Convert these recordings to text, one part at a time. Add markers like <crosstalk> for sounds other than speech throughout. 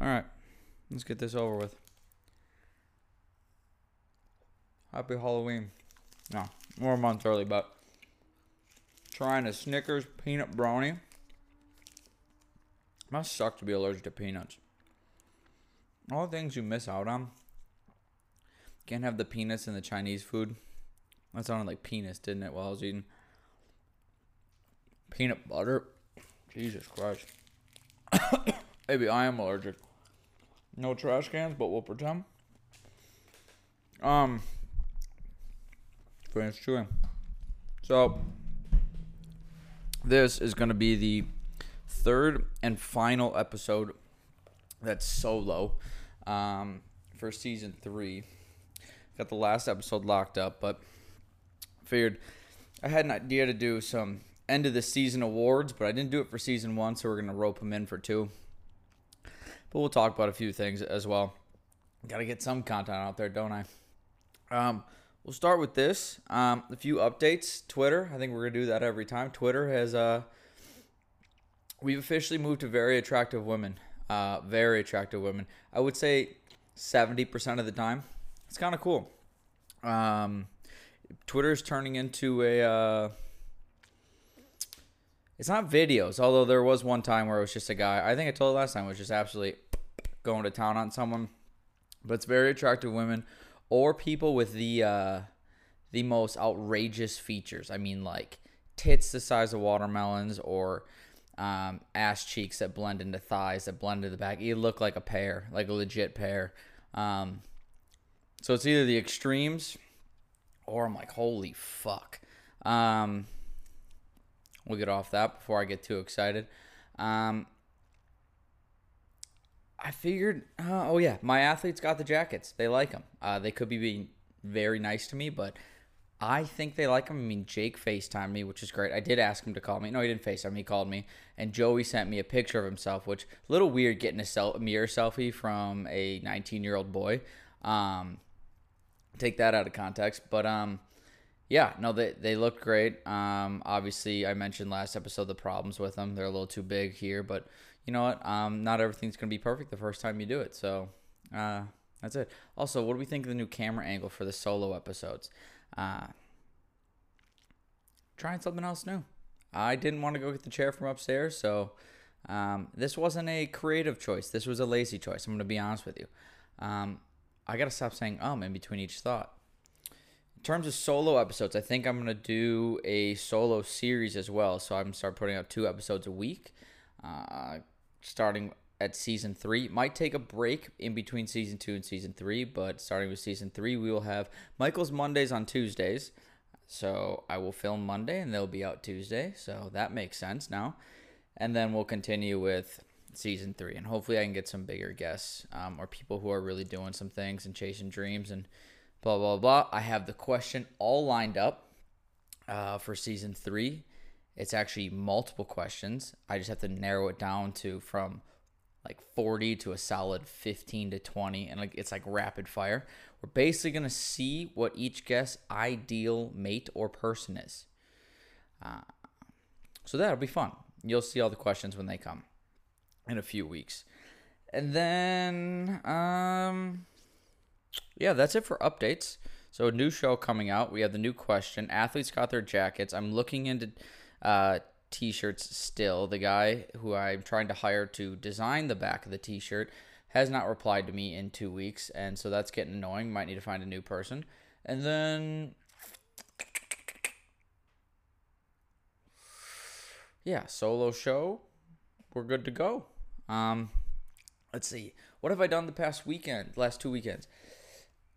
All right, let's get this over with. Happy Halloween. No, we're a month early, but trying a Snickers peanut brownie. Must suck to be allergic to peanuts. All the things you miss out on. Can't have the peanuts in the Chinese food. That sounded like penis, didn't it, while I was eating? Peanut butter. Jesus Christ. Maybe I am allergic. No trash cans, but we'll pretend. Um, finish chewing. So, this is going to be the third and final episode that's solo um, for season three. Got the last episode locked up, but figured I had an idea to do some end of the season awards, but I didn't do it for season one, so we're gonna rope them in for two. But we'll talk about a few things as well. Got to get some content out there, don't I? Um, we'll start with this. Um, a few updates. Twitter. I think we're gonna do that every time. Twitter has uh, we've officially moved to very attractive women. Uh, very attractive women. I would say seventy percent of the time. It's kind of cool. Um, Twitter is turning into a. Uh, it's not videos, although there was one time where it was just a guy. I think I told last time it was just absolutely going to town on someone. But it's very attractive women or people with the uh, the most outrageous features. I mean, like tits the size of watermelons or um, ass cheeks that blend into thighs that blend into the back. You look like a pear, like a legit pear. Um, so it's either the extremes or I'm like, holy fuck. Um, we'll get off that before I get too excited. Um, I figured, uh, oh yeah, my athletes got the jackets. They like them. Uh, they could be being very nice to me, but I think they like them. I mean, Jake FaceTimed me, which is great. I did ask him to call me. No, he didn't FaceTime me. He called me. And Joey sent me a picture of himself, which a little weird getting a, a mirror selfie from a 19 year old boy. Um, take that out of context. But um, yeah, no, they they look great. Um, obviously, I mentioned last episode the problems with them. They're a little too big here, but you know what? Um, not everything's gonna be perfect the first time you do it. So, uh, that's it. Also, what do we think of the new camera angle for the solo episodes? Uh, trying something else new. I didn't want to go get the chair from upstairs, so um, this wasn't a creative choice. This was a lazy choice. I'm gonna be honest with you. Um, I gotta stop saying um in between each thought. In terms of solo episodes, I think I'm gonna do a solo series as well. So I'm gonna start putting out two episodes a week, uh, starting at season three. Might take a break in between season two and season three, but starting with season three, we will have Michael's Mondays on Tuesdays. So I will film Monday and they'll be out Tuesday. So that makes sense now. And then we'll continue with season three, and hopefully I can get some bigger guests um, or people who are really doing some things and chasing dreams and blah blah blah. I have the question all lined up uh, for season three. It's actually multiple questions. I just have to narrow it down to from like 40 to a solid 15 to 20 and like it's like rapid fire. We're basically going to see what each guest's ideal mate or person is. Uh, so that'll be fun. You'll see all the questions when they come in a few weeks. And then um yeah that's it for updates. So a new show coming out. We have the new question. Athletes got their jackets. I'm looking into uh t-shirts still. The guy who I'm trying to hire to design the back of the t-shirt has not replied to me in 2 weeks and so that's getting annoying. Might need to find a new person. And then yeah, solo show. We're good to go. Um let's see. What have I done the past weekend, last two weekends?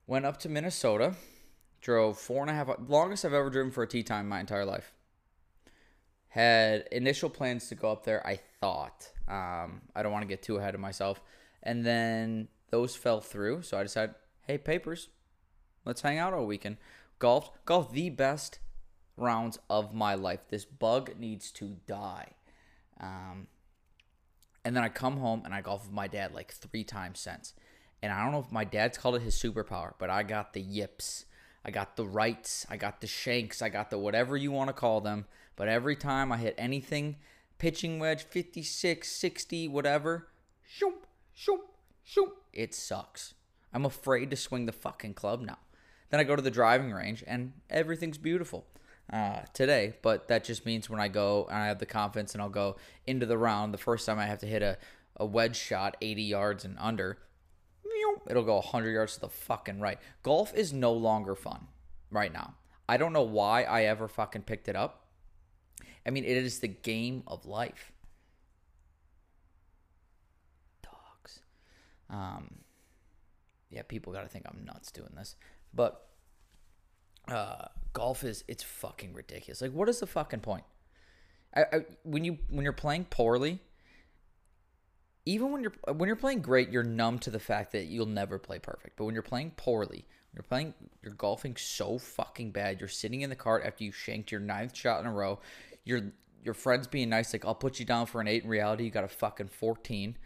Went up to Minnesota, drove four and a half longest I've ever driven for a tee time my entire life had initial plans to go up there. I thought um, I don't want to get too ahead of myself, and then those fell through. So I decided, hey, papers, let's hang out all weekend. Golf, golf, the best rounds of my life. This bug needs to die. Um, and then I come home and I golf with my dad like three times since. And I don't know if my dad's called it his superpower, but I got the yips. I got the rights. I got the shanks. I got the whatever you want to call them. But every time I hit anything, pitching wedge, 56, 60, whatever, shoop, shoop, shoop. It sucks. I'm afraid to swing the fucking club now. Then I go to the driving range and everything's beautiful uh, today. But that just means when I go and I have the confidence and I'll go into the round, the first time I have to hit a, a wedge shot 80 yards and under, it'll go 100 yards to the fucking right. Golf is no longer fun right now. I don't know why I ever fucking picked it up. I mean, it is the game of life. Dogs. Um, yeah, people got to think I'm nuts doing this. But uh, golf is it's fucking ridiculous. Like, what is the fucking point? I, I, when you when you're playing poorly, even when you're when you're playing great, you're numb to the fact that you'll never play perfect. But when you're playing poorly, you're playing, you're golfing so fucking bad. You're sitting in the cart after you shanked your ninth shot in a row. Your your friends being nice, like I'll put you down for an eight. In reality, you got a fucking fourteen,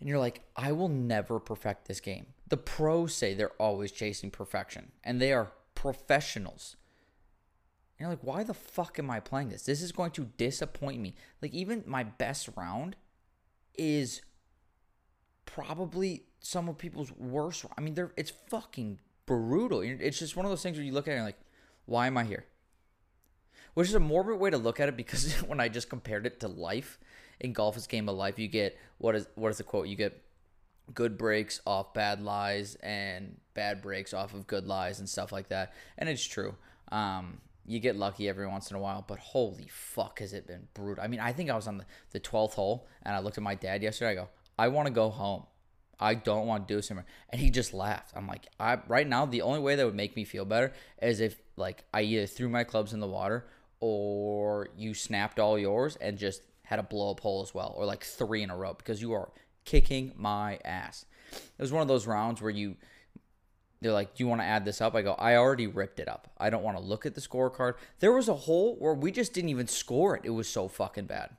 and you're like, I will never perfect this game. The pros say they're always chasing perfection, and they are professionals. And you're like, why the fuck am I playing this? This is going to disappoint me. Like even my best round is probably some of people's worst. I mean, they're it's fucking brutal. It's just one of those things where you look at it and like, why am I here? Which is a morbid way to look at it because <laughs> when I just compared it to life, in golf is game of life. You get what is what is the quote? You get good breaks off bad lies and bad breaks off of good lies and stuff like that. And it's true. Um, you get lucky every once in a while, but holy fuck, has it been brutal? I mean, I think I was on the, the 12th hole and I looked at my dad yesterday. I go, I want to go home. I don't want to do this anymore. And he just laughed. I'm like, I right now the only way that would make me feel better is if like I either threw my clubs in the water or you snapped all yours and just had a blow up hole as well, or like three in a row because you are kicking my ass. It was one of those rounds where you they're like, "Do you want to add this up?" I go, "I already ripped it up. I don't want to look at the scorecard." There was a hole where we just didn't even score it. It was so fucking bad.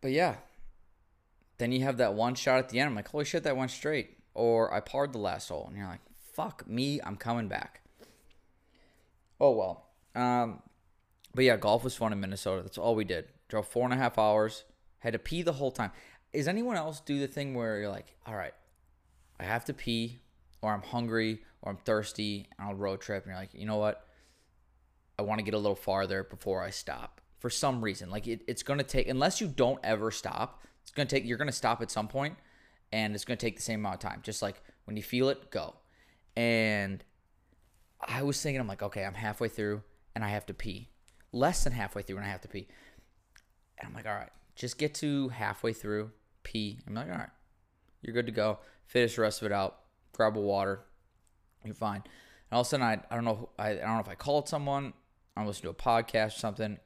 But yeah, then you have that one shot at the end. I'm like, holy shit, that went straight. Or I parred the last hole. And you're like, fuck me, I'm coming back. Oh, well. Um, but yeah, golf was fun in Minnesota. That's all we did. Drove four and a half hours. Had to pee the whole time. Is anyone else do the thing where you're like, all right, I have to pee, or I'm hungry, or I'm thirsty, and I'll road trip, and you're like, you know what? I want to get a little farther before I stop for some reason. Like it, it's gonna take unless you don't ever stop it's gonna take. You're gonna stop at some point, and it's gonna take the same amount of time. Just like when you feel it, go. And I was thinking, I'm like, okay, I'm halfway through, and I have to pee. Less than halfway through, and I have to pee. And I'm like, all right, just get to halfway through, pee. I'm like, all right, you're good to go. Finish the rest of it out. Grab a water. You're fine. And all of a sudden, I, I don't know. I, I don't know if I called someone. I listened to a podcast or something.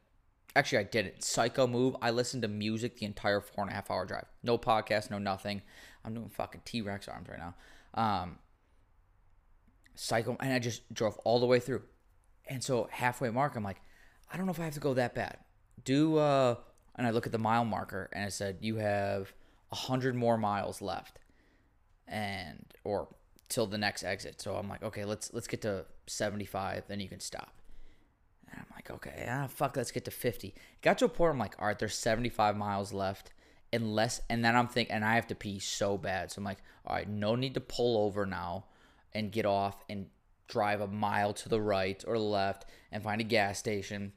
Actually, I did it. Psycho move. I listened to music the entire four and a half hour drive. No podcast, no nothing. I'm doing fucking T Rex arms right now. Um, psycho, and I just drove all the way through. And so halfway mark, I'm like, I don't know if I have to go that bad. Do uh, and I look at the mile marker, and it said you have a hundred more miles left, and or till the next exit. So I'm like, okay, let's let's get to 75, then you can stop. And I'm like, okay, ah, fuck, let's get to 50. Got to a point, I'm like, all right, there's 75 miles left. Unless, and then I'm thinking, and I have to pee so bad. So I'm like, all right, no need to pull over now and get off and drive a mile to the right or left and find a gas station.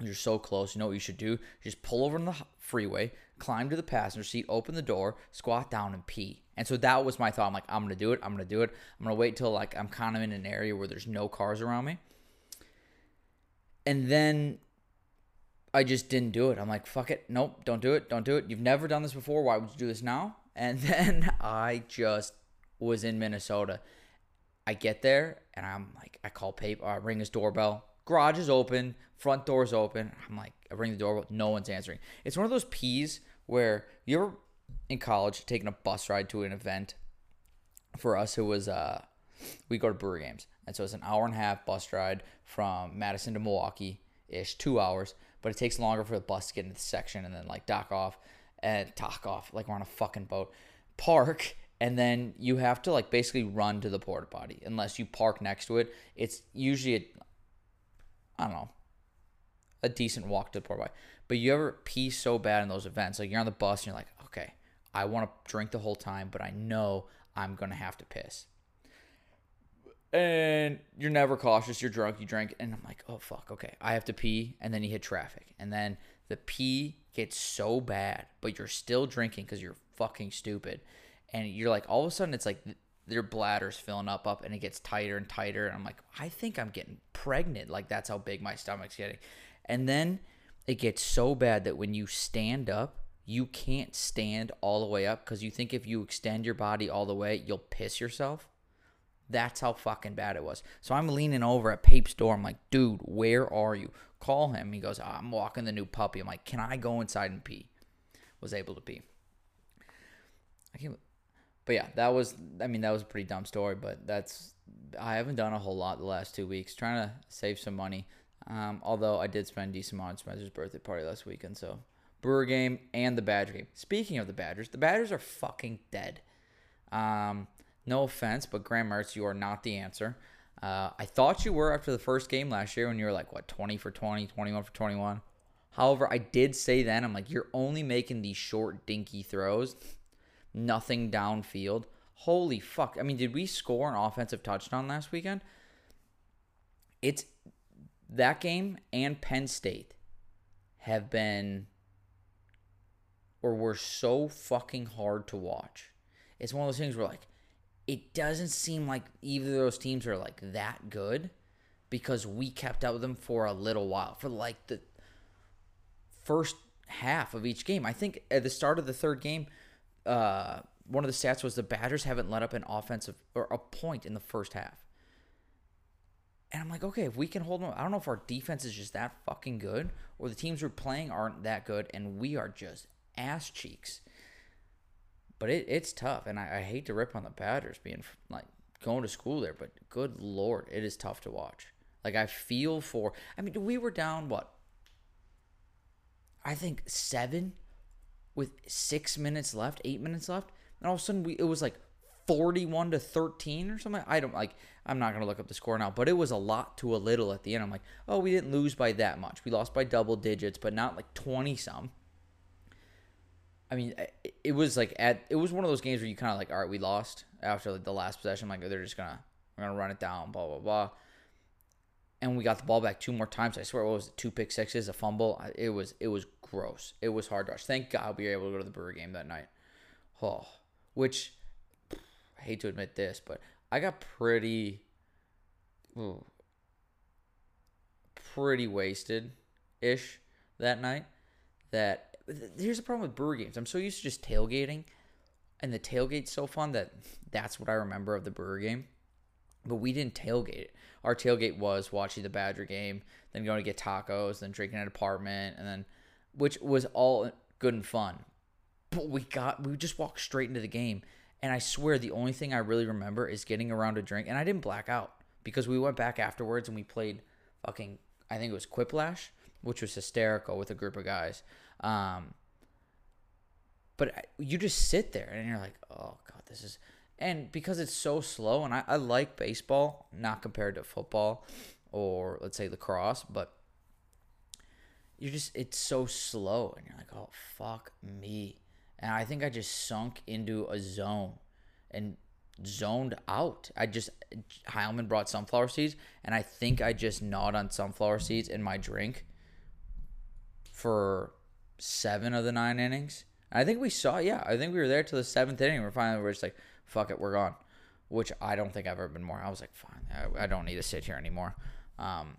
You're so close. You know what you should do? just pull over on the freeway, climb to the passenger seat, open the door, squat down, and pee. And so that was my thought. I'm like, I'm gonna do it. I'm gonna do it. I'm gonna wait till like I'm kind of in an area where there's no cars around me and then I just didn't do it. I'm like, fuck it. Nope, don't do it. Don't do it. You've never done this before. Why would you do this now? And <laughs> then I just was in Minnesota. I get there and I'm like, I call paper, I ring his doorbell. Garage is open, front door's open. I'm like, I ring the doorbell, no one's answering. It's one of those pees where you're in college taking a bus ride to an event. For us, it was uh, we go to Brewer games. And so it's an hour and a half bus ride from Madison to Milwaukee ish, two hours. But it takes longer for the bus to get into the section and then like dock off and dock off like we're on a fucking boat. Park and then you have to like basically run to the porta potty unless you park next to it. It's usually I don't know a decent walk to the porta potty. But you ever pee so bad in those events, like you're on the bus and you're like, okay, I want to drink the whole time, but I know I'm gonna have to piss. And you're never cautious. You're drunk. You drink, and I'm like, oh fuck, okay, I have to pee, and then you hit traffic, and then the pee gets so bad, but you're still drinking because you're fucking stupid, and you're like, all of a sudden, it's like their bladder's filling up, up, and it gets tighter and tighter, and I'm like, I think I'm getting pregnant. Like that's how big my stomach's getting, and then it gets so bad that when you stand up, you can't stand all the way up because you think if you extend your body all the way, you'll piss yourself. That's how fucking bad it was. So I'm leaning over at Pape's door. I'm like, dude, where are you? Call him. He goes, oh, I'm walking the new puppy. I'm like, can I go inside and pee? Was able to pee. I can't, but yeah, that was, I mean, that was a pretty dumb story, but that's, I haven't done a whole lot the last two weeks trying to save some money. Um, although I did spend decent amount on Spencer's birthday party last weekend, so Brewer game and the Badger game. Speaking of the Badgers, the Badgers are fucking dead. Um, no offense, but Graham Mertz, you are not the answer. Uh, I thought you were after the first game last year when you were like, what, 20 for 20, 21 for 21. However, I did say then, I'm like, you're only making these short, dinky throws, nothing downfield. Holy fuck. I mean, did we score an offensive touchdown last weekend? It's that game and Penn State have been or were so fucking hard to watch. It's one of those things where like it doesn't seem like either of those teams are like that good because we kept up with them for a little while for like the first half of each game. I think at the start of the third game, uh, one of the stats was the Badgers haven't let up an offensive or a point in the first half. And I'm like, okay, if we can hold them, I don't know if our defense is just that fucking good or the teams we're playing aren't that good and we are just ass cheeks. But it, it's tough, and I, I hate to rip on the Badgers being like going to school there, but good lord, it is tough to watch. Like I feel for. I mean, we were down what? I think seven, with six minutes left, eight minutes left, and all of a sudden we it was like 41 to 13 or something. I don't like I'm not to look up the score now, but it was a lot to a little at the end. I'm like, "Oh, we didn't lose by that much. We lost by double digits, but not like 20 some." I mean, it was like at it was one of those games where you kind of like, all right, we lost after like the last possession. Like they're just gonna we're gonna run it down, blah blah blah. And we got the ball back two more times. I swear, what was it? Two pick sixes, a fumble. It was it was gross. It was hard to watch. Thank God we were able to go to the Brewer game that night. Oh, which I hate to admit this, but I got pretty, ooh, pretty wasted ish that night. That here's the problem with brewer games. I'm so used to just tailgating, and the tailgate's so fun that that's what I remember of the brewer game. But we didn't tailgate it. Our tailgate was watching the Badger game, then going to get tacos, then drinking at an apartment, and then which was all good and fun. But we got we just walked straight into the game. And I swear the only thing I really remember is getting around a drink. And I didn't black out because we went back afterwards and we played fucking I think it was Quiplash, which was hysterical with a group of guys. Um, but you just sit there and you're like, oh god, this is, and because it's so slow, and I, I like baseball, not compared to football or let's say lacrosse, but you're just it's so slow, and you're like, oh fuck me, and I think I just sunk into a zone and zoned out. I just Heilman brought sunflower seeds, and I think I just gnawed on sunflower seeds in my drink for seven of the nine innings. I think we saw, yeah, I think we were there to the seventh inning. We're finally, we're just like, fuck it, we're gone. Which I don't think I've ever been more. I was like, fine, I, I don't need to sit here anymore. Um,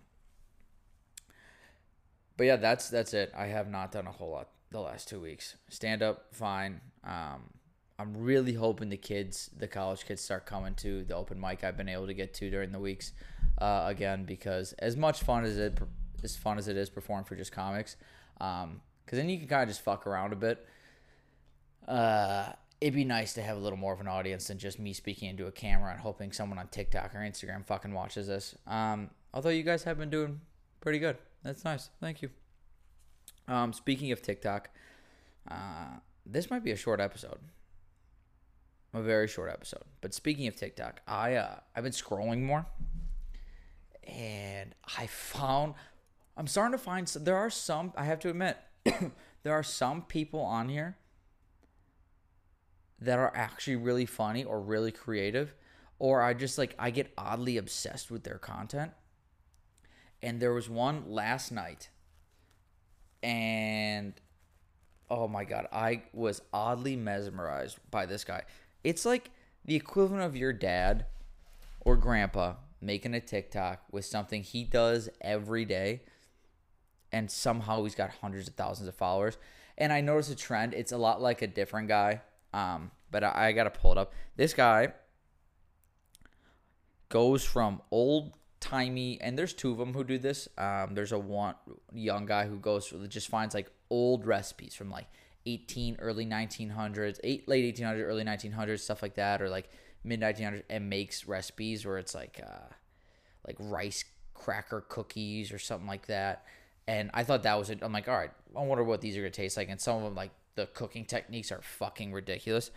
but yeah, that's that's it. I have not done a whole lot the last two weeks. Stand up, fine. Um, I'm really hoping the kids, the college kids, start coming to the open mic I've been able to get to during the weeks uh, again because as much fun as it as fun as it is performing for just comics, um, because then you can kind of just fuck around a bit. Uh, it'd be nice to have a little more of an audience than just me speaking into a camera and hoping someone on TikTok or Instagram fucking watches this. Um, although you guys have been doing pretty good. That's nice. Thank you. Um, speaking of TikTok, uh, this might be a short episode. A very short episode. But speaking of TikTok, I uh, I've been scrolling more, and I found I'm starting to find some, there are some I have to admit <coughs> there are some people on here that are actually really funny or really creative or I just like I get oddly obsessed with their content. And there was one last night and oh my god, I was oddly mesmerized by this guy. It's like the equivalent of your dad or grandpa making a TikTok with something he does every day and somehow he's got hundreds of thousands of followers. And I noticed a trend. It's a lot like a different guy. Um, but I, I gotta pull it up. This guy goes from old timey, and there's two of them who do this. Um, there's a one young guy who goes just finds like old recipes from like 18 early 1900s, eight late 1800s, early 1900s, stuff like that, or like mid 1900s, and makes recipes where it's like uh, like rice cracker cookies or something like that. And I thought that was it. I'm like, all right, I wonder what these are gonna taste like. And some of them, like the cooking techniques, are fucking ridiculous.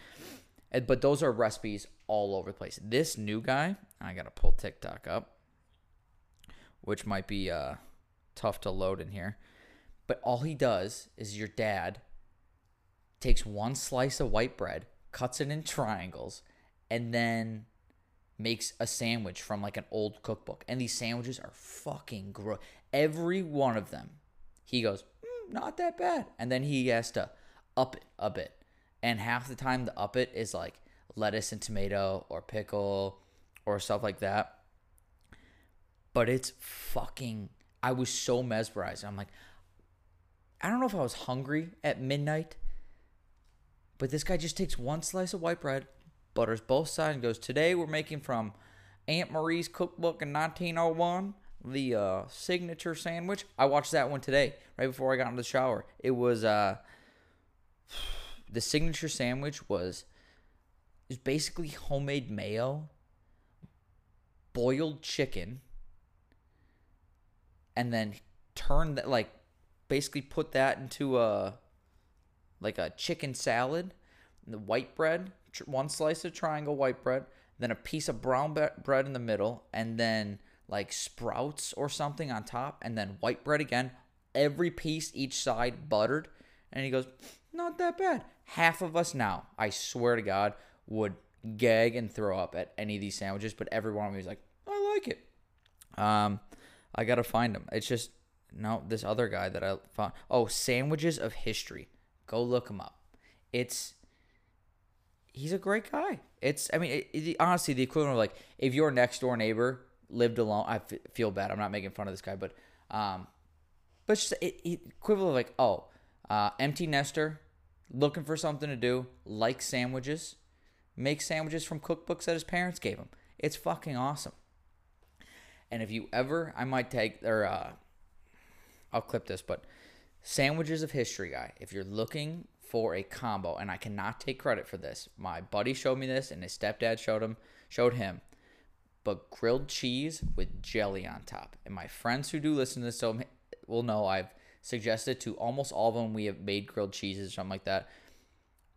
And, but those are recipes all over the place. This new guy, I gotta pull TikTok up, which might be uh, tough to load in here. But all he does is your dad takes one slice of white bread, cuts it in triangles, and then makes a sandwich from like an old cookbook. And these sandwiches are fucking gross. Every one of them, he goes, mm, not that bad. And then he has to up it a bit. And half the time, the up it is like lettuce and tomato or pickle or stuff like that. But it's fucking. I was so mesmerized. I'm like, I don't know if I was hungry at midnight, but this guy just takes one slice of white bread, butters both sides, and goes, Today we're making from Aunt Marie's cookbook in 1901 the uh, signature sandwich. I watched that one today, right before I got into the shower. It was uh, <sighs> the signature sandwich was is basically homemade mayo, boiled chicken, and then turn that like basically put that into a like a chicken salad, the white bread, one slice of triangle white bread, then a piece of brown bread in the middle, and then like sprouts or something on top, and then white bread again. Every piece each side buttered, and he goes, "Not that bad." Half of us now, I swear to God, would gag and throw up at any of these sandwiches, but every one of is like, "I like it." Um, I gotta find them. It's just no this other guy that I found. Oh, sandwiches of history. Go look him up. It's he's a great guy. It's I mean it, it, honestly the equivalent of like if your next door neighbor lived alone. I f- feel bad. I'm not making fun of this guy, but um, but just it, it, equivalent of like oh, uh, empty nester, looking for something to do, like sandwiches, make sandwiches from cookbooks that his parents gave him. It's fucking awesome. And if you ever, I might take or uh, I'll clip this, but sandwiches of history guy. If you're looking for a combo, and I cannot take credit for this, my buddy showed me this, and his stepdad showed him showed him but grilled cheese with jelly on top. And my friends who do listen to this will know I've suggested to almost all of them we have made grilled cheeses or something like that.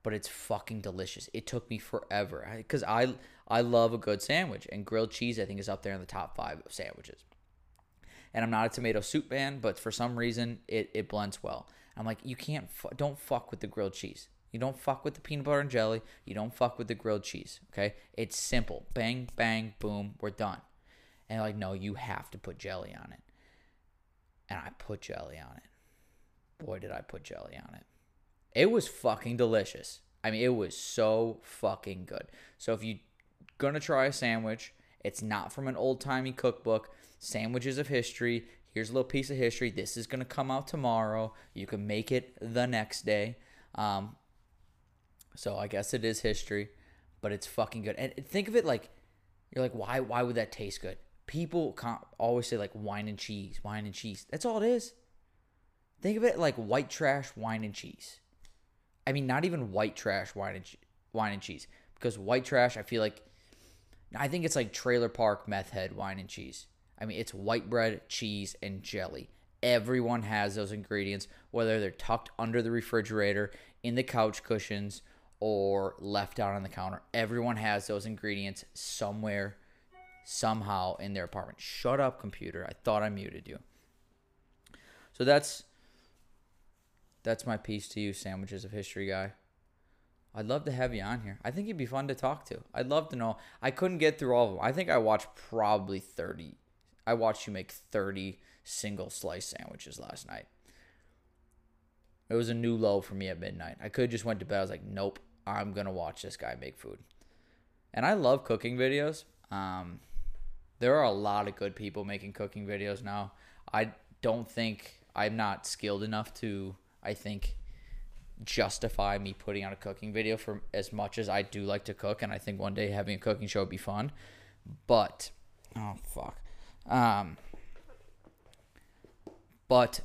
But it's fucking delicious. It took me forever because I I love a good sandwich and grilled cheese I think is up there in the top five of sandwiches. And I'm not a tomato soup fan, but for some reason it, it blends well. I'm like you can't fu- don't fuck with the grilled cheese. You don't fuck with the peanut butter and jelly. You don't fuck with the grilled cheese. Okay? It's simple. Bang, bang, boom, we're done. And like, no, you have to put jelly on it. And I put jelly on it. Boy, did I put jelly on it. It was fucking delicious. I mean, it was so fucking good. So if you're gonna try a sandwich, it's not from an old timey cookbook. Sandwiches of history. Here's a little piece of history. This is gonna come out tomorrow. You can make it the next day. Um, so I guess it is history, but it's fucking good. And think of it like you're like, why? Why would that taste good? People always say like wine and cheese, wine and cheese. That's all it is. Think of it like white trash wine and cheese. I mean, not even white trash wine and wine and cheese because white trash. I feel like I think it's like trailer park meth head wine and cheese. I mean, it's white bread, cheese, and jelly. Everyone has those ingredients, whether they're tucked under the refrigerator, in the couch cushions, or left out on the counter. Everyone has those ingredients somewhere, somehow in their apartment. Shut up, computer. I thought I muted you. So that's that's my piece to you, sandwiches of history guy. I'd love to have you on here. I think you'd be fun to talk to. I'd love to know. I couldn't get through all of them. I think I watched probably 30. I watched you make 30 single slice sandwiches last night. It was a new low for me at midnight. I could just went to bed. I was like, nope, I'm going to watch this guy make food. And I love cooking videos. Um, there are a lot of good people making cooking videos now. I don't think I'm not skilled enough to, I think, justify me putting out a cooking video for as much as I do like to cook, and I think one day having a cooking show would be fun. But oh fuck, um, but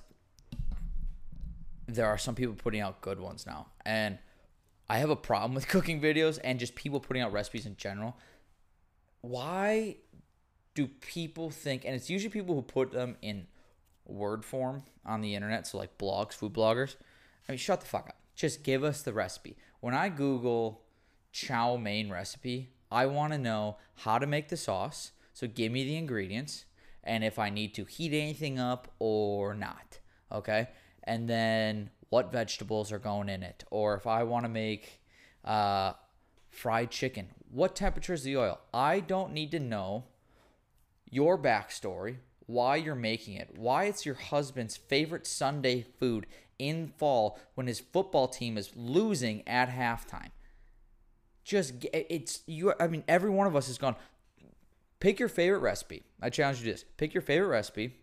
there are some people putting out good ones now, and I have a problem with <laughs> cooking videos and just people putting out recipes in general. Why do people think? And it's usually people who put them in word form on the internet, so like blogs, food bloggers. I mean, shut the fuck up just give us the recipe. When I Google chow mein recipe, I want to know how to make the sauce. So give me the ingredients and if I need to heat anything up or not. Okay. And then what vegetables are going in it. Or if I want to make uh, fried chicken, what temperature is the oil? I don't need to know your backstory, why you're making it, why it's your husband's favorite Sunday food in fall when his football team is losing at halftime. Just it's you. I mean, every one of us has gone. Pick your favorite recipe. I challenge you to this. Pick your favorite recipe.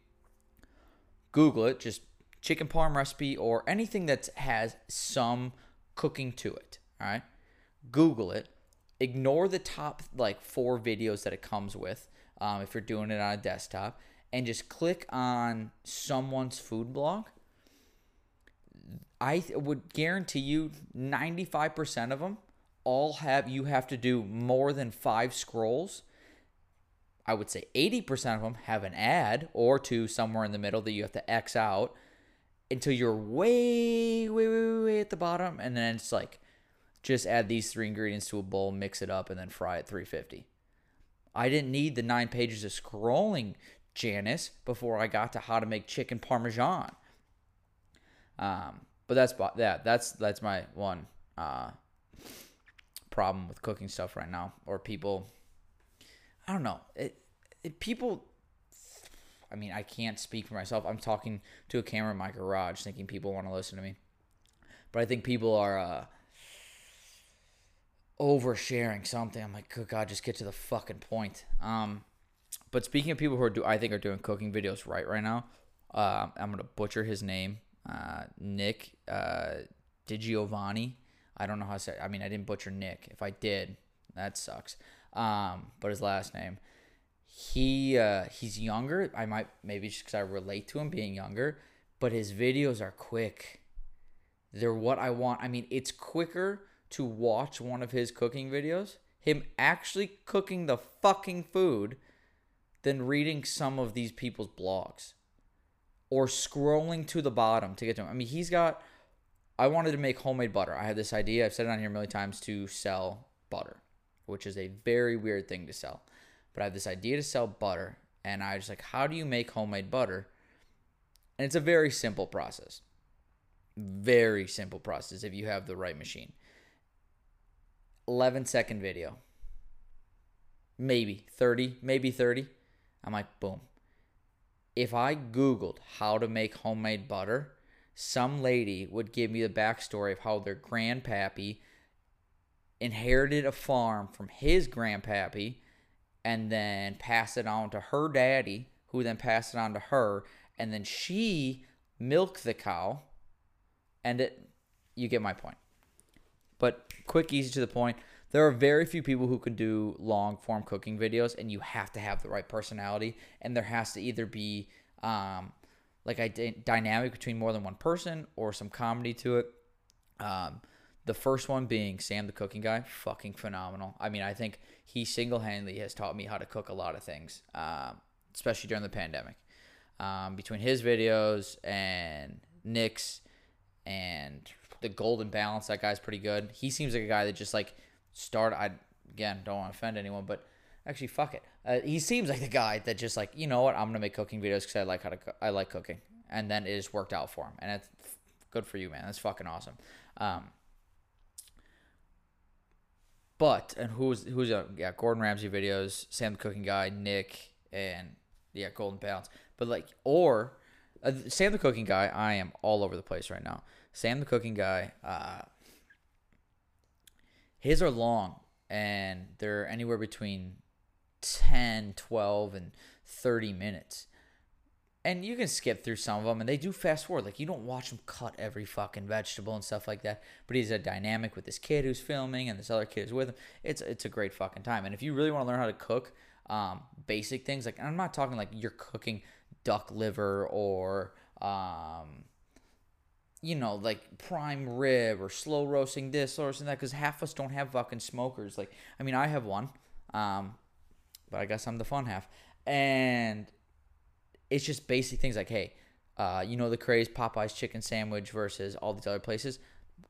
Google it. Just chicken parm recipe or anything that has some cooking to it. All right. Google it. Ignore the top like four videos that it comes with. Um, if you're doing it on a desktop, and just click on someone's food blog I would guarantee you 95% of them all have you have to do more than 5 scrolls. I would say 80% of them have an ad or two somewhere in the middle that you have to X out until you're way way way way at the bottom and then it's like just add these three ingredients to a bowl, mix it up and then fry at 350. I didn't need the 9 pages of scrolling, Janice, before I got to how to make chicken parmesan. Um, but that's yeah, that's that's my one uh, problem with cooking stuff right now, or people. I don't know. It, it people. I mean, I can't speak for myself. I'm talking to a camera in my garage, thinking people want to listen to me, but I think people are uh, oversharing something. I'm like, good God, just get to the fucking point. Um, but speaking of people who are do, I think are doing cooking videos right right now. Uh, I'm gonna butcher his name uh, Nick uh, DiGiovanni. I don't know how to say. It. I mean, I didn't butcher Nick. If I did, that sucks. Um, but his last name, he uh, he's younger. I might maybe just because I relate to him being younger, but his videos are quick. They're what I want. I mean, it's quicker to watch one of his cooking videos, him actually cooking the fucking food, than reading some of these people's blogs or scrolling to the bottom to get to him. I mean, he's got. I wanted to make homemade butter. I had this idea. I've said it on here a million times to sell butter, which is a very weird thing to sell. But I have this idea to sell butter, and I was like, how do you make homemade butter? And it's a very simple process. Very simple process if you have the right machine. 11 second video. Maybe 30, maybe 30. I'm like, boom if I Googled how to make homemade butter, some lady would give me the backstory of how their grandpappy inherited a farm from his grandpappy and then passed it on to her daddy, who then passed it on to her, and then she milked the cow, and it you get my point. But quick, easy to the point there are very few people who can do long form cooking videos, and you have to have the right personality, and there has to either be um, like a d- dynamic between more than one person or some comedy to it. Um, the first one being Sam the cooking guy, fucking phenomenal. I mean, I think he single handedly has taught me how to cook a lot of things, um, especially during the pandemic. Um, between his videos and Nick's and the golden balance, that guy's pretty good. He seems like a guy that just like start. I again don't want to offend anyone, but actually, fuck it. Uh, he seems like the guy that just like you know what I'm gonna make cooking videos because I like how to co- I like cooking and then it just worked out for him, and it's good for you, man. That's fucking awesome. Um, but and who's who's a yeah Gordon Ramsay videos, Sam the Cooking Guy, Nick, and yeah Golden Balance. But like or uh, Sam the Cooking Guy, I am all over the place right now. Sam the Cooking Guy, uh, his are long and they're anywhere between 10, 12, and 30 minutes. And you can skip through some of them, and they do fast forward. Like, you don't watch them cut every fucking vegetable and stuff like that. But he's a dynamic with this kid who's filming, and this other kid is with him. It's, it's a great fucking time. And if you really want to learn how to cook um, basic things, like, I'm not talking like you're cooking duck liver or um, you know, like prime rib or slow roasting this or something that because half of us don't have fucking smokers. Like, I mean, I have one, um, but I guess I'm the fun half. And it's just basic things like, hey, uh, you know, the craze Popeye's chicken sandwich versus all these other places.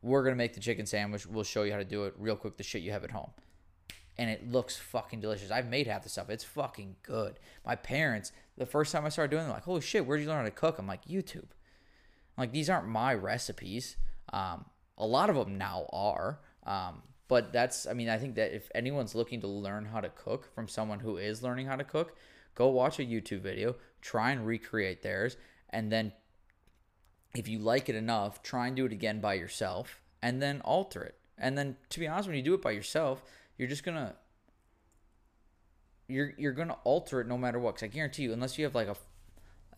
We're gonna make the chicken sandwich. We'll show you how to do it real quick. The shit you have at home, and it looks fucking delicious. I've made half the stuff. It's fucking good. My parents, the first time I started doing, it, like, "Holy shit, where'd you learn how to cook?" I'm like, YouTube. Like these aren't my recipes. Um, a lot of them now are. Um, but that's, I mean, I think that if anyone's looking to learn how to cook from someone who is learning how to cook, go watch a YouTube video, try and recreate theirs, and then if you like it enough, try and do it again by yourself, and then alter it. And then, to be honest, when you do it by yourself, you're just gonna you're you're gonna alter it no matter what. Cause I guarantee you, unless you have like a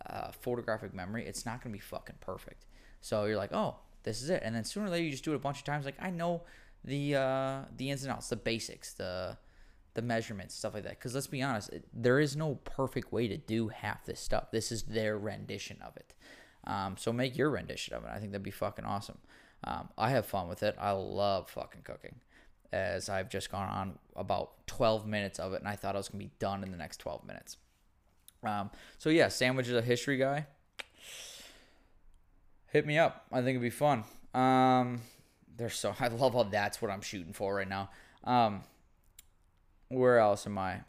uh, photographic memory, it's not going to be fucking perfect. So you're like, oh, this is it. And then sooner or later, you just do it a bunch of times. Like, I know the uh, the ins and outs, the basics, the the measurements, stuff like that. Because let's be honest, it, there is no perfect way to do half this stuff. This is their rendition of it. Um, so make your rendition of it. I think that'd be fucking awesome. Um, I have fun with it. I love fucking cooking. As I've just gone on about 12 minutes of it, and I thought I was gonna be done in the next 12 minutes. Um, so yeah, Sandwiches of history guy. Hit me up. I think it'd be fun. Um, there's so <laughs> I love how that's what I'm shooting for right now. Um, where else am I?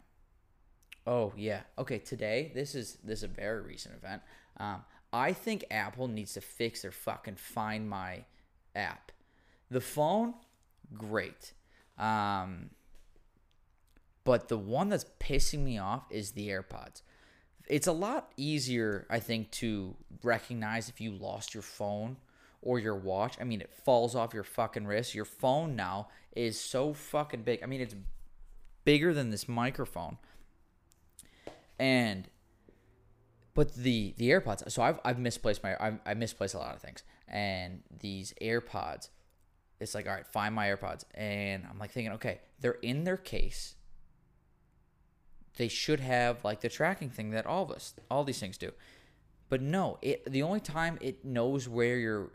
Oh yeah. Okay, today this is this is a very recent event. Um, I think Apple needs to fix their fucking Find My app. The phone, great. Um, but the one that's pissing me off is the AirPods it's a lot easier, I think, to recognize if you lost your phone or your watch. I mean, it falls off your fucking wrist. Your phone now is so fucking big. I mean, it's bigger than this microphone. And but the the AirPods. So I've I've misplaced my I've, I misplaced a lot of things. And these AirPods, it's like all right, find my AirPods, and I'm like thinking, okay, they're in their case they should have like the tracking thing that all of us, all these things do. But no, it the only time it knows where your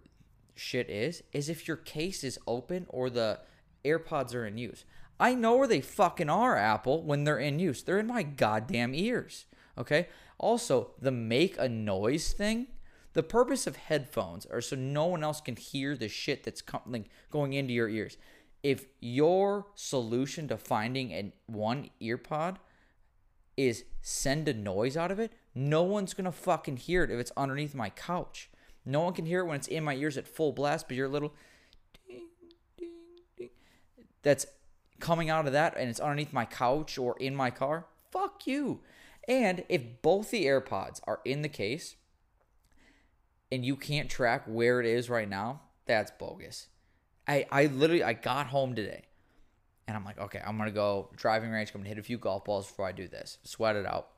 shit is is if your case is open or the AirPods are in use. I know where they fucking are, Apple, when they're in use. They're in my goddamn ears. Okay? Also, the make a noise thing, the purpose of headphones are so no one else can hear the shit that's coming going into your ears. If your solution to finding a one earpod is send a noise out of it, no one's gonna fucking hear it if it's underneath my couch. No one can hear it when it's in my ears at full blast, but your little ding, ding, ding, that's coming out of that and it's underneath my couch or in my car, fuck you. And if both the AirPods are in the case and you can't track where it is right now, that's bogus. I, I literally I got home today and I'm like, okay, I'm gonna go driving range. I'm gonna hit a few golf balls before I do this. Sweat it out.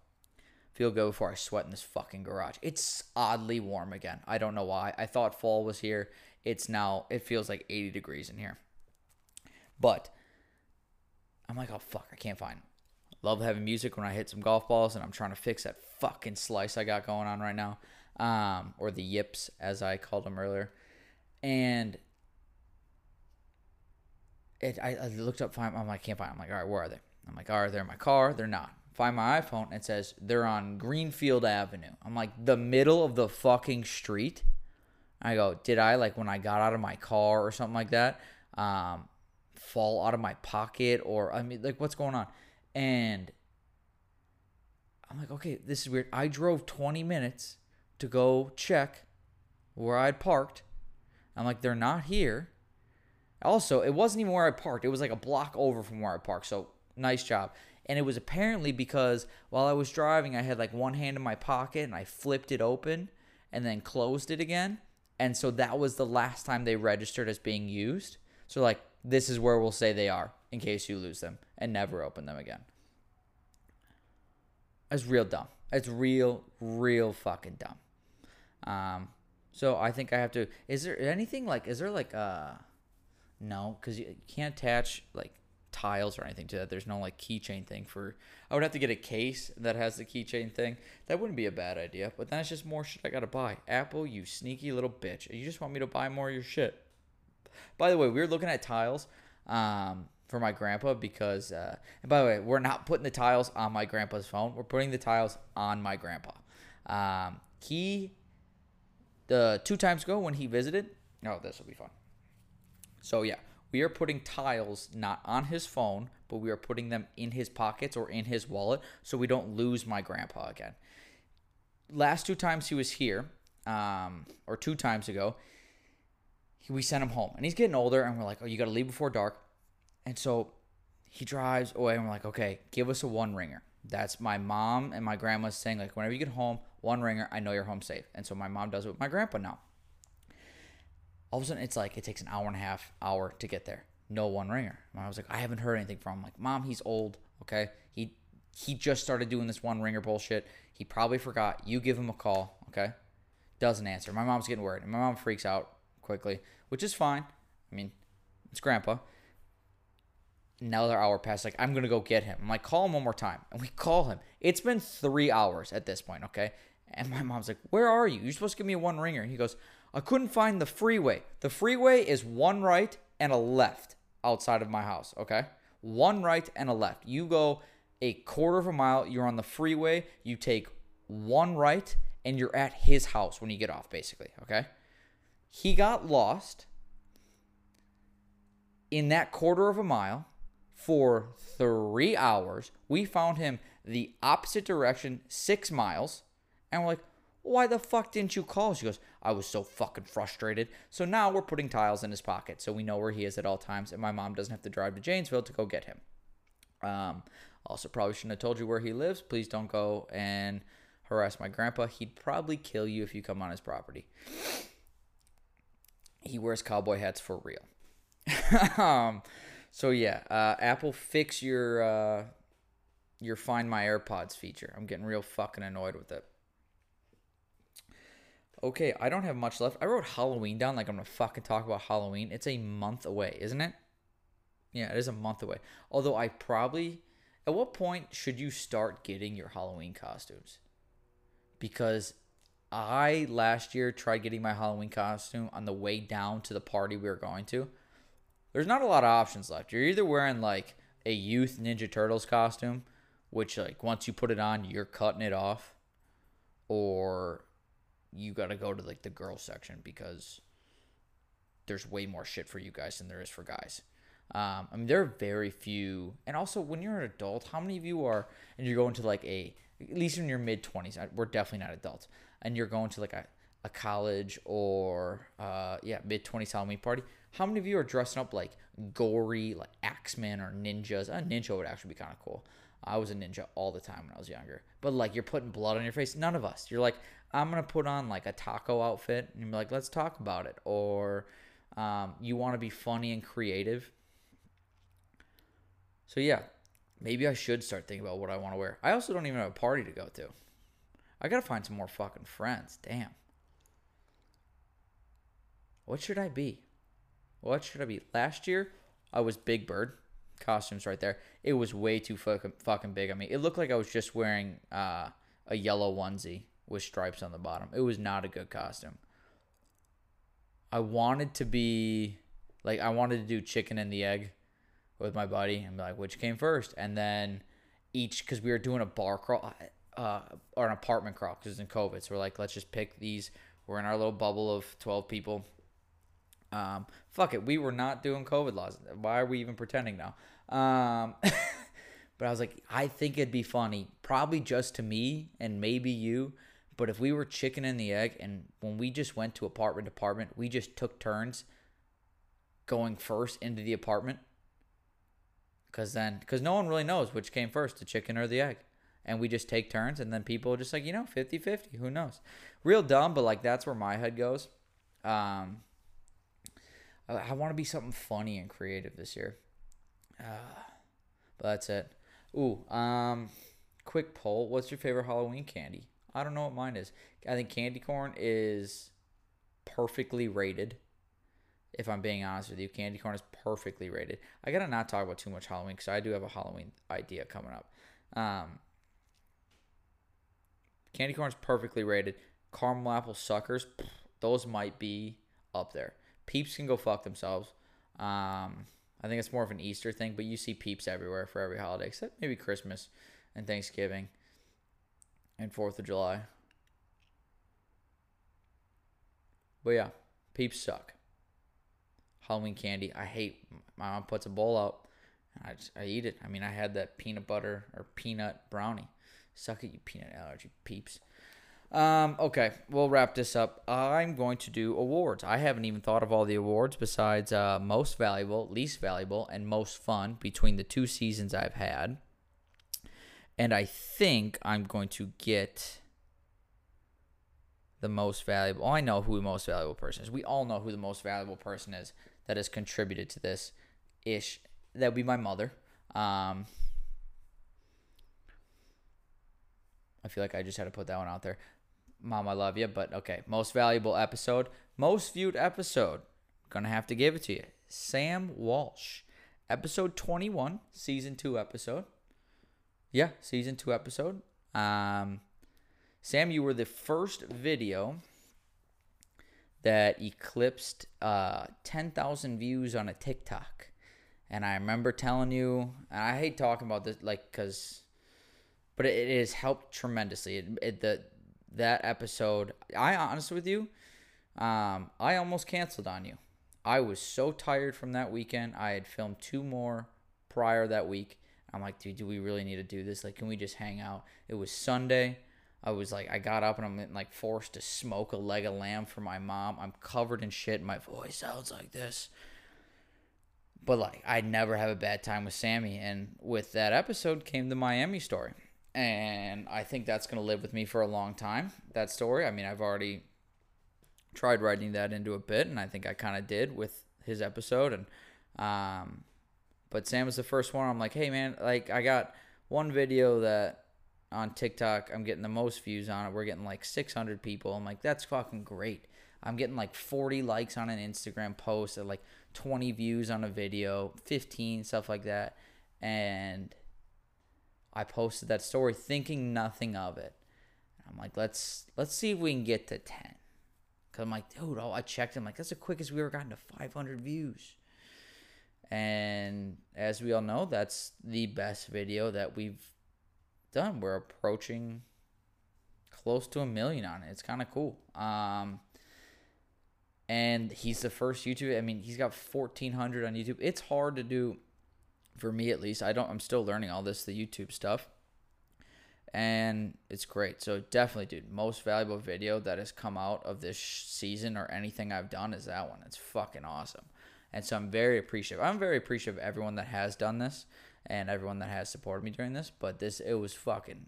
Feel good before I sweat in this fucking garage. It's oddly warm again. I don't know why. I thought fall was here. It's now. It feels like 80 degrees in here. But I'm like, oh fuck, I can't find. Love having music when I hit some golf balls, and I'm trying to fix that fucking slice I got going on right now, um, or the yips as I called them earlier, and it, I, I, looked up find I'm like I can't find. I'm like all right, where are they? I'm like all right, they're in my car. They're not. Find my iPhone. And it says they're on Greenfield Avenue. I'm like the middle of the fucking street. I go, did I like when I got out of my car or something like that, um, fall out of my pocket or I mean like what's going on? And I'm like, okay, this is weird. I drove 20 minutes to go check where I'd parked. I'm like, they're not here. Also, it wasn't even where I parked. It was like a block over from where I parked. So nice job. And it was apparently because while I was driving, I had like one hand in my pocket and I flipped it open and then closed it again. And so that was the last time they registered as being used. So, like, this is where we'll say they are in case you lose them and never open them again. It's real dumb. It's real, real fucking dumb. Um, so I think I have to. Is there anything like? Is there like uh, no, because you, can't attach like tiles or anything to that. There's no like keychain thing for. I would have to get a case that has the keychain thing. That wouldn't be a bad idea. But then it's just more shit I gotta buy. Apple, you sneaky little bitch. You just want me to buy more of your shit. By the way, we were looking at tiles um, for my grandpa because, uh, and by the way, we're not putting the tiles on my grandpa's phone. We're putting the tiles on my grandpa. Um, he, the two times ago when he visited, oh, this will be fun. So yeah, we are putting tiles not on his phone, but we are putting them in his pockets or in his wallet so we don't lose my grandpa again. Last two times he was here, um, or two times ago, we sent him home and he's getting older and we're like oh you got to leave before dark. And so he drives away and we're like okay give us a one ringer. That's my mom and my grandma saying like whenever you get home one ringer i know you're home safe. And so my mom does it with my grandpa now all of a sudden it's like it takes an hour and a half hour to get there no one ringer and i was like i haven't heard anything from him like mom he's old okay he he just started doing this one ringer bullshit he probably forgot you give him a call okay doesn't answer my mom's getting worried and my mom freaks out quickly, which is fine. I mean, it's grandpa. Another hour passed. Like, I'm to go get him. I'm like, call him one more time. And we call him. It's been three hours at this point, okay? And my mom's like, Where are you? You're supposed to give me a one ringer. He goes, I couldn't find the freeway. The freeway is one right and a left outside of my house, okay? One right and a left. You go a quarter of a mile, you're on the freeway, you take one right, and you're at his house when you get off, basically, okay? He got lost in that quarter of a mile for three hours. We found him the opposite direction, six miles. And we're like, why the fuck didn't you call? She goes, I was so fucking frustrated. So now we're putting tiles in his pocket so we know where he is at all times. And my mom doesn't have to drive to Janesville to go get him. Um, also, probably shouldn't have told you where he lives. Please don't go and harass my grandpa. He'd probably kill you if you come on his property he wears cowboy hats for real. <laughs> um, so yeah, uh, Apple fix your uh, your Find My AirPods feature. I'm getting real fucking annoyed with it. Okay, I don't have much left. I wrote Halloween down like I'm gonna fucking talk about Halloween. It's a month away, isn't it? Yeah, it is a month away. Although I probably, at what point should you start getting your Halloween costumes? Because I last year tried getting my Halloween costume on the way down to the party we were going to. There's not a lot of options left. You're either wearing like a youth Ninja Turtles costume, which like once you put it on, you're cutting it off, or you got to go to like the girls section because there's way more shit for you guys than there is for guys. Um, I mean, there are very few, and also when you're an adult, how many of you are, and you're going to like a, at least in your mid 20s, we're definitely not adults and you're going to like a, a college or uh, yeah mid 20s Halloween party, how many of you are dressing up like gory like Axemen or ninjas? A ninja would actually be kind of cool. I was a ninja all the time when I was younger. But like you're putting blood on your face. None of us. You're like, I'm gonna put on like a taco outfit and be like, let's talk about it. Or um, you want to be funny and creative. So yeah, maybe I should start thinking about what I want to wear. I also don't even have a party to go to. I gotta find some more fucking friends. Damn. What should I be? What should I be? Last year, I was Big Bird. Costumes right there. It was way too fucking fucking big on me. It looked like I was just wearing uh, a yellow onesie with stripes on the bottom. It was not a good costume. I wanted to be like I wanted to do chicken and the egg with my buddy and be like which came first, and then each because we were doing a bar crawl uh, or an apartment crawl because in COVID. So we're like, let's just pick these. We're in our little bubble of 12 people. Um, fuck it. We were not doing COVID laws. Why are we even pretending now? Um, <laughs> but I was like, I think it'd be funny, probably just to me and maybe you, But if we were chicken and the egg, and when we just went to apartment apartment, we just took turns going first into the apartment. Because then, because no one really knows which came first, the chicken or the egg. And we just take turns, and then people are just like, you know, 50 50. Who knows? Real dumb, but like that's where my head goes. Um, I, I want to be something funny and creative this year. Uh, but that's it. Ooh, um, quick poll. What's your favorite Halloween candy? I don't know what mine is. I think candy corn is perfectly rated. If I'm being honest with you, candy corn is perfectly rated. I gotta not talk about too much Halloween because I do have a Halloween idea coming up. Um, candy corn is perfectly rated. Caramel apple suckers, those might be up there. Peeps can go fuck themselves. Um, I think it's more of an Easter thing, but you see peeps everywhere for every holiday, except maybe Christmas and Thanksgiving and Fourth of July. But yeah, peeps suck. Halloween candy, I hate. My mom puts a bowl out, I just, I eat it. I mean, I had that peanut butter or peanut brownie. Suck it, you peanut allergy peeps. Um, okay, we'll wrap this up. I'm going to do awards. I haven't even thought of all the awards besides uh, most valuable, least valuable, and most fun between the two seasons I've had. And I think I'm going to get the most valuable. Oh, I know who the most valuable person is. We all know who the most valuable person is that has contributed to this ish. That would be my mother. Um, I feel like I just had to put that one out there. Mom, I love you, but okay. Most valuable episode, most viewed episode. Gonna have to give it to you. Sam Walsh, episode 21, season 2 episode. Yeah, season 2 episode. Um, Sam, you were the first video that eclipsed uh, 10,000 views on a TikTok. And I remember telling you, and I hate talking about this, like, because, but it, it has helped tremendously. It, it, the that episode, I honest with you, um, I almost canceled on you. I was so tired from that weekend. I had filmed two more prior that week. I'm like, dude, do we really need to do this? Like, can we just hang out? It was Sunday. I was like, I got up and I'm like forced to smoke a leg of lamb for my mom. I'm covered in shit. My voice sounds like this. But like, I never have a bad time with Sammy. And with that episode came the Miami story and I think that's going to live with me for a long time. That story. I mean, I've already tried writing that into a bit, and I think I kind of did with his episode. And um, but Sam was the first one. I'm like, hey man, like I got one video that on TikTok I'm getting the most views on it. We're getting like 600 people. I'm like, that's fucking great. I'm getting like 40 likes on an Instagram post, and like 20 views on a video, 15 stuff like that, and I posted that story thinking nothing of it. I'm like, let's let's see if we can get to 10. Cause I'm like, dude, oh, I checked. I'm like, that's the quickest we ever gotten to 500 views. And as we all know, that's the best video that we've done. We're approaching close to a million on it. It's kind of cool. Um, and he's the first YouTube. I mean, he's got 1,400 on YouTube. It's hard to do for me at least. I don't. I'm still learning all this, the YouTube stuff, and it's great. So definitely, dude, most valuable video that has come out of this season or anything I've done is that one. It's fucking awesome, and so I'm very appreciative. I'm very appreciative of everyone that has done this and everyone that has supported me during this. But this, it was fucking.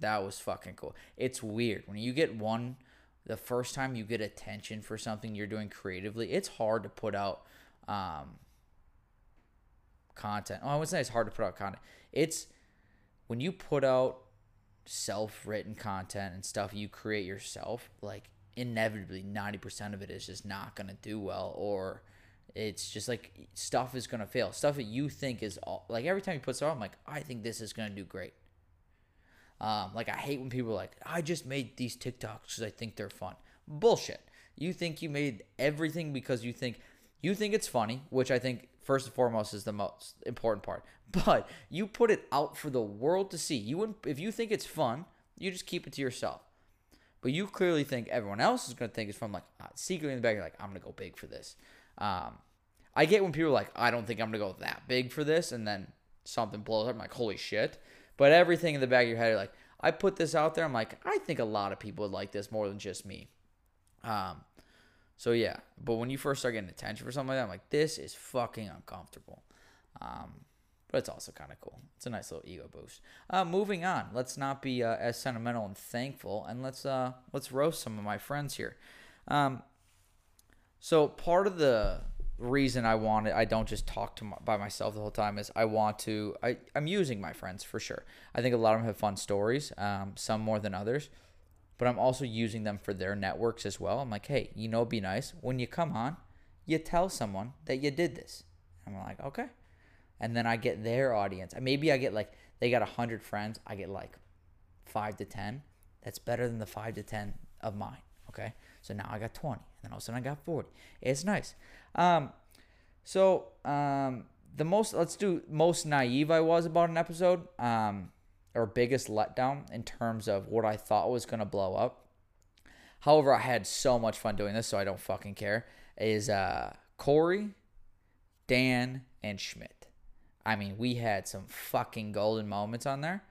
That was fucking cool. It's weird when you get one. The first time you get attention for something you're doing creatively, it's hard to put out um, content. Oh, I would say it's hard to put out content. It's when you put out self-written content and stuff you create yourself, like inevitably 90% of it is just not going to do well or it's just like stuff is going to fail. Stuff that you think is all, like every time you put stuff I'm like, I think this is going to do great. Um, like I hate when people are like, I just made these TikToks because I think they're fun. Bullshit. You think you made everything because you think you think it's funny, which I think first and foremost is the most important part. <laughs> But you put it out for the world to see. You wouldn't if you think it's fun, you just keep it to yourself. But you clearly think everyone else is gonna think it's fun. Like uh, secretly in the back, you're like, I'm gonna go big for this. Um, I get when people are like, I don't think I'm gonna go that big for this, and then something blows up. I'm like, holy shit. But everything in the back of your head, like, I put this out there. I'm like, I think a lot of people would like this more than just me. Um, so yeah, but when you first start getting attention for something like that, I'm like, this is fucking uncomfortable. Um, but it's also kind of cool. It's a nice little ego boost. Uh, moving on, let's not be uh, as sentimental and thankful, and let's uh, let's roast some of my friends here. Um, so part of the reason I want it, I don't just talk to my, by myself the whole time is I want to. I I'm using my friends for sure. I think a lot of them have fun stories, um, some more than others, but I'm also using them for their networks as well. I'm like, hey, you know, be nice when you come on, you tell someone that you did this. I'm like, okay, and then I get their audience. Maybe I get like they got hundred friends, I get like five to ten. That's better than the five to ten of mine. Okay, so now I got twenty, then all of a sudden I got forty. It's nice. Um, so um, the most let's do most naive I was about an episode, um, or biggest letdown in terms of what I thought was gonna blow up. However, I had so much fun doing this, so I don't fucking care. Is uh, Corey, Dan, and Schmidt. I mean, we had some fucking golden moments on there.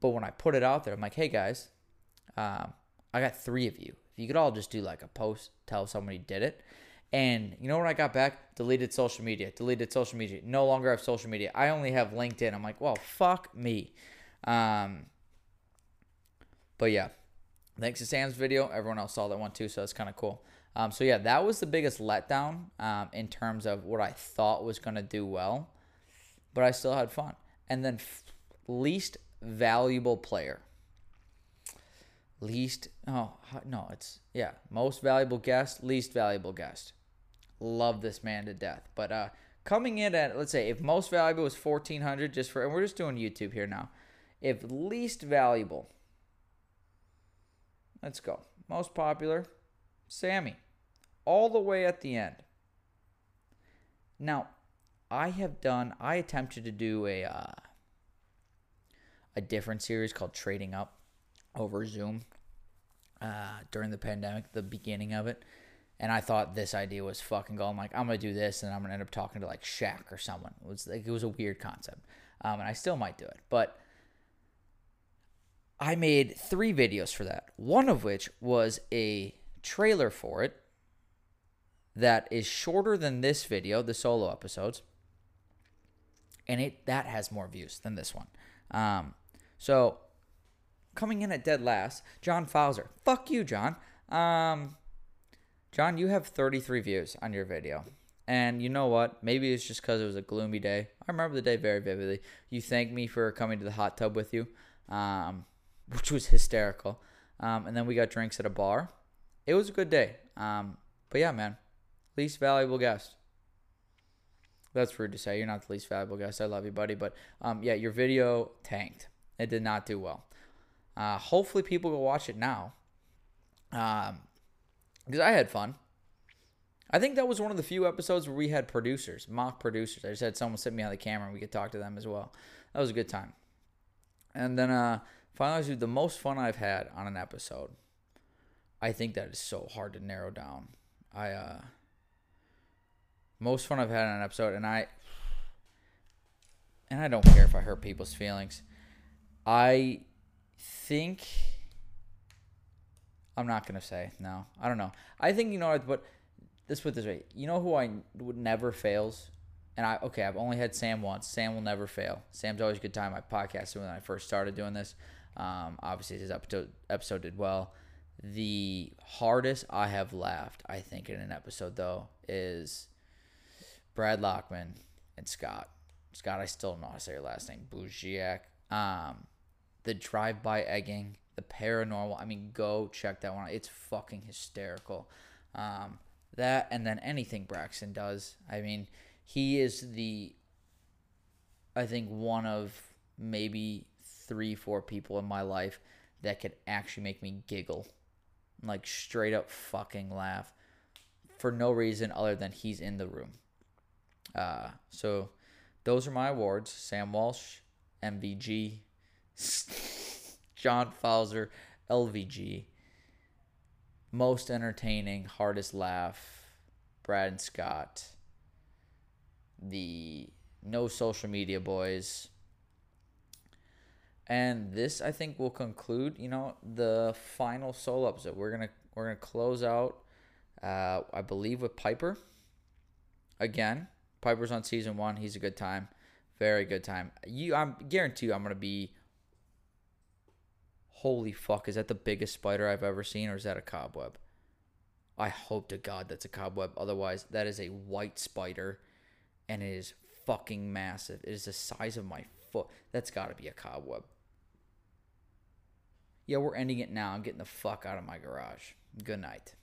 But when I put it out there, I'm like, hey guys, um, I got three of you. If you could all just do like a post, tell somebody did it. And you know what I got back? Deleted social media. Deleted social media. No longer have social media. I only have LinkedIn. I'm like, well, fuck me. Um, but yeah, thanks to Sam's video. Everyone else saw that one too, so that's kind of cool. Um, so yeah, that was the biggest letdown um, in terms of what I thought was gonna do well, but I still had fun. And then f- least valuable player. Least oh no, it's yeah, most valuable guest, least valuable guest love this man to death. But uh, coming in at let's say if most valuable was fourteen hundred, just for and we're just doing YouTube here now. If least valuable, let's go. Most popular, Sammy, all the way at the end. Now, I have done. I attempted to do a uh, a different series called Trading Up over Zoom uh, during the pandemic, the beginning of it and I thought this idea was fucking gold. I'm like, I'm gonna do this, and I'm gonna end up talking to like Shaq or someone. It was like it was a weird concept, um, and I still might do it. But I made three videos for that. One of which was a trailer for it that is shorter than this video, the solo episodes, and it that has more views than this one. Um, so coming in at dead last, John Fowler. Fuck you, John. Um, John, you have 33 views on your video. And you know what? Maybe it's just because it was a gloomy day. I remember the day very vividly. You thanked me for coming to the hot tub with you, um, which was hysterical. Um, and then we got drinks at a bar. It was a good day. Um, but yeah, man, least valuable guest. That's rude to say. You're not the least valuable guest. I love you, buddy. But um, yeah, your video tanked. It did not do well. Uh, hopefully, people will watch it now. Um, because I had fun. I think that was one of the few episodes where we had producers, mock producers. I just had someone sit me on the camera and we could talk to them as well. That was a good time. And then uh, finally, the most fun I've had on an episode. I think that is so hard to narrow down. I uh, most fun I've had on an episode, and I and I don't care if I hurt people's feelings. I think I'm not gonna say no. I don't know. I think you know what. Let's put this way. You know who I would never fails, and I okay. I've only had Sam once. Sam will never fail. Sam's always a good time. I podcasted when I first started doing this. Um, obviously his episode episode did well. The hardest I have laughed, I think, in an episode though, is Brad Lockman and Scott. Scott, I still don't know how to say your last name. Buziak. Um, the drive-by egging the paranormal. I mean, go check that one out. It's fucking hysterical. Um, that and then anything Braxton does. I mean, he is the, I think, one of maybe three, four people in my life that could actually make me giggle. Like, straight up fucking laugh for no reason other than he's in the room. Uh, so, those are my awards Sam Walsh, MVG. John Fowler, LVG. Most entertaining, hardest laugh, Brad and Scott. The no social media boys. And this, I think, will conclude. You know, the final solo episode. We're gonna we're gonna close out. Uh, I believe with Piper. Again, Piper's on season one. He's a good time, very good time. You, I'm guarantee you, I'm gonna be. Holy fuck! Is that the biggest spider I've ever seen, or is that a cobweb? I hope to God that's a cobweb. Otherwise, that is a white spider, and it is fucking massive. It is the size of my foot. That's got to be a cobweb. Yeah, we're ending it now. I'm getting the fuck out of my garage. Good night.